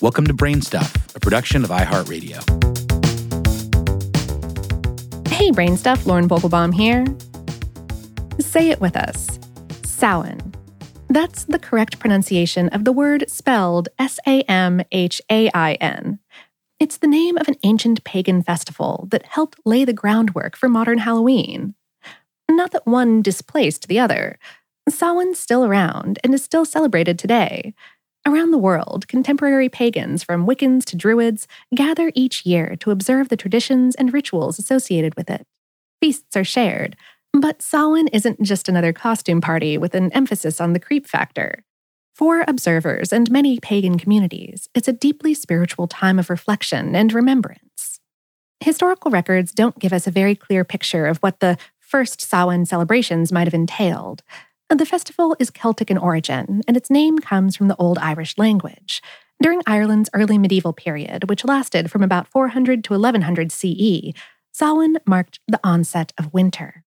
Welcome to BrainStuff, a production of iHeartRadio. Hey, BrainStuff, Lauren Vogelbaum here. Say it with us Samhain. That's the correct pronunciation of the word spelled S A M H A I N. It's the name of an ancient pagan festival that helped lay the groundwork for modern Halloween. Not that one displaced the other. Samhain's still around and is still celebrated today. Around the world, contemporary pagans from Wiccans to Druids gather each year to observe the traditions and rituals associated with it. Feasts are shared, but Samhain isn't just another costume party with an emphasis on the creep factor. For observers and many pagan communities, it's a deeply spiritual time of reflection and remembrance. Historical records don't give us a very clear picture of what the first Samhain celebrations might have entailed. The festival is Celtic in origin, and its name comes from the Old Irish language. During Ireland's early medieval period, which lasted from about 400 to 1100 CE, Samhain marked the onset of winter.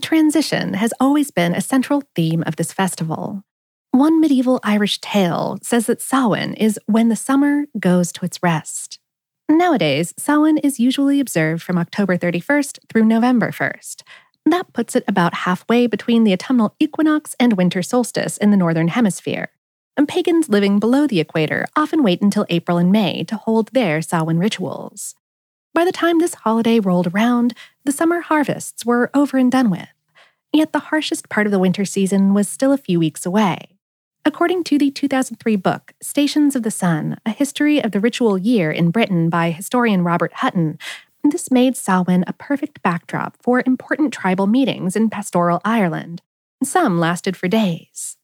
Transition has always been a central theme of this festival. One medieval Irish tale says that Samhain is when the summer goes to its rest. Nowadays, Samhain is usually observed from October 31st through November 1st. That puts it about halfway between the autumnal equinox and winter solstice in the Northern Hemisphere. And pagans living below the equator often wait until April and May to hold their Samhain rituals. By the time this holiday rolled around, the summer harvests were over and done with. Yet the harshest part of the winter season was still a few weeks away. According to the 2003 book, Stations of the Sun A History of the Ritual Year in Britain by historian Robert Hutton, this made Samhain a perfect backdrop for important tribal meetings in pastoral Ireland. and Some lasted for days.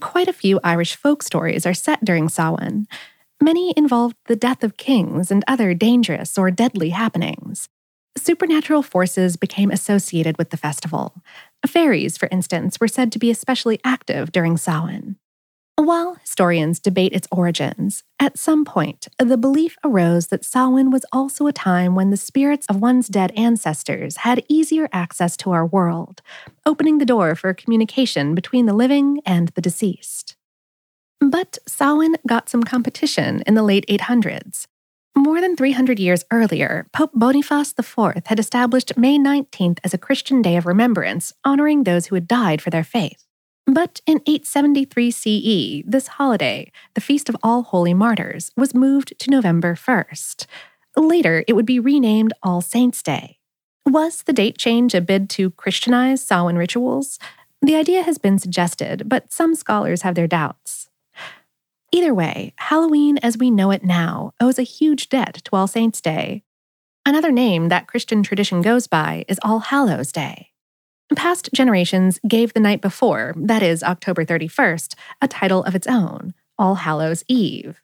Quite a few Irish folk stories are set during Samhain. Many involved the death of kings and other dangerous or deadly happenings. Supernatural forces became associated with the festival. Fairies, for instance, were said to be especially active during Samhain. While historians debate its origins, at some point, the belief arose that Samhain was also a time when the spirits of one's dead ancestors had easier access to our world, opening the door for communication between the living and the deceased. But Samhain got some competition in the late 800s. More than 300 years earlier, Pope Boniface IV had established May 19th as a Christian day of remembrance, honoring those who had died for their faith. But in 873 CE, this holiday, the Feast of All Holy Martyrs, was moved to November 1st. Later, it would be renamed All Saints' Day. Was the date change a bid to Christianize Samhain rituals? The idea has been suggested, but some scholars have their doubts. Either way, Halloween as we know it now owes a huge debt to All Saints' Day. Another name that Christian tradition goes by is All Hallows' Day. Past generations gave the night before, that is, October 31st, a title of its own, All Hallows Eve.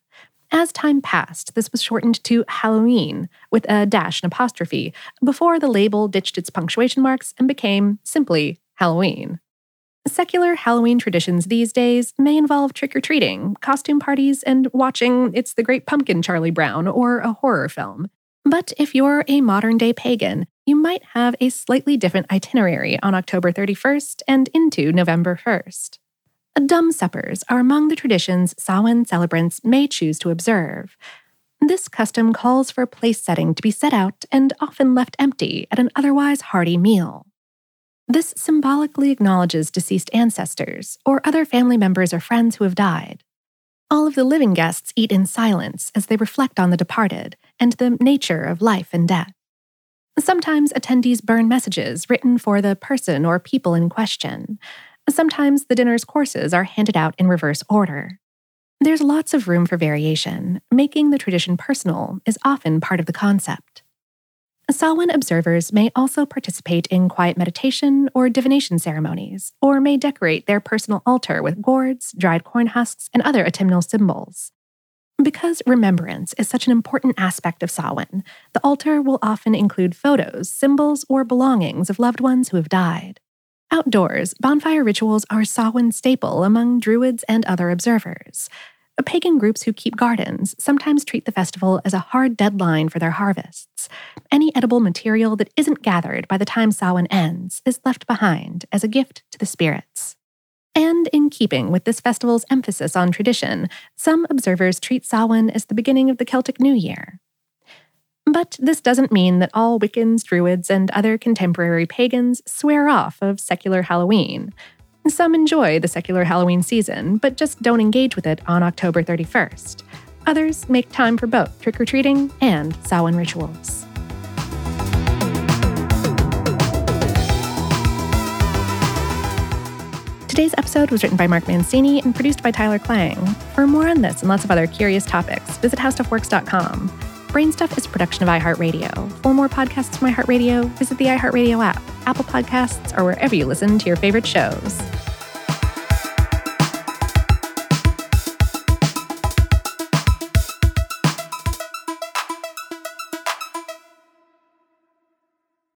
As time passed, this was shortened to Halloween with a dash and apostrophe before the label ditched its punctuation marks and became simply Halloween. Secular Halloween traditions these days may involve trick or treating, costume parties, and watching It's the Great Pumpkin Charlie Brown or a horror film. But if you're a modern day pagan, you might have a slightly different itinerary on October 31st and into November 1st. Dumb suppers are among the traditions Samhain celebrants may choose to observe. This custom calls for a place setting to be set out and often left empty at an otherwise hearty meal. This symbolically acknowledges deceased ancestors or other family members or friends who have died. All of the living guests eat in silence as they reflect on the departed and the nature of life and death. Sometimes attendees burn messages written for the person or people in question. Sometimes the dinner's courses are handed out in reverse order. There's lots of room for variation. Making the tradition personal is often part of the concept. Samhain observers may also participate in quiet meditation or divination ceremonies, or may decorate their personal altar with gourds, dried corn husks, and other autumnal symbols. Because remembrance is such an important aspect of Samhain, the altar will often include photos, symbols, or belongings of loved ones who have died. Outdoors, bonfire rituals are a Samhain staple among Druids and other observers. Pagan groups who keep gardens sometimes treat the festival as a hard deadline for their harvests. Any edible material that isn't gathered by the time Samhain ends is left behind as a gift to the spirits. Keeping with this festival's emphasis on tradition, some observers treat Samhain as the beginning of the Celtic New Year. But this doesn't mean that all Wiccans, Druids, and other contemporary pagans swear off of secular Halloween. Some enjoy the secular Halloween season, but just don't engage with it on October 31st. Others make time for both trick or treating and Samhain rituals. Today's episode was written by Mark Mancini and produced by Tyler Klang. For more on this and lots of other curious topics, visit howstuffworks.com. BrainStuff is a production of iHeartRadio. For more podcasts from iHeartRadio, visit the iHeartRadio app, Apple Podcasts, or wherever you listen to your favorite shows.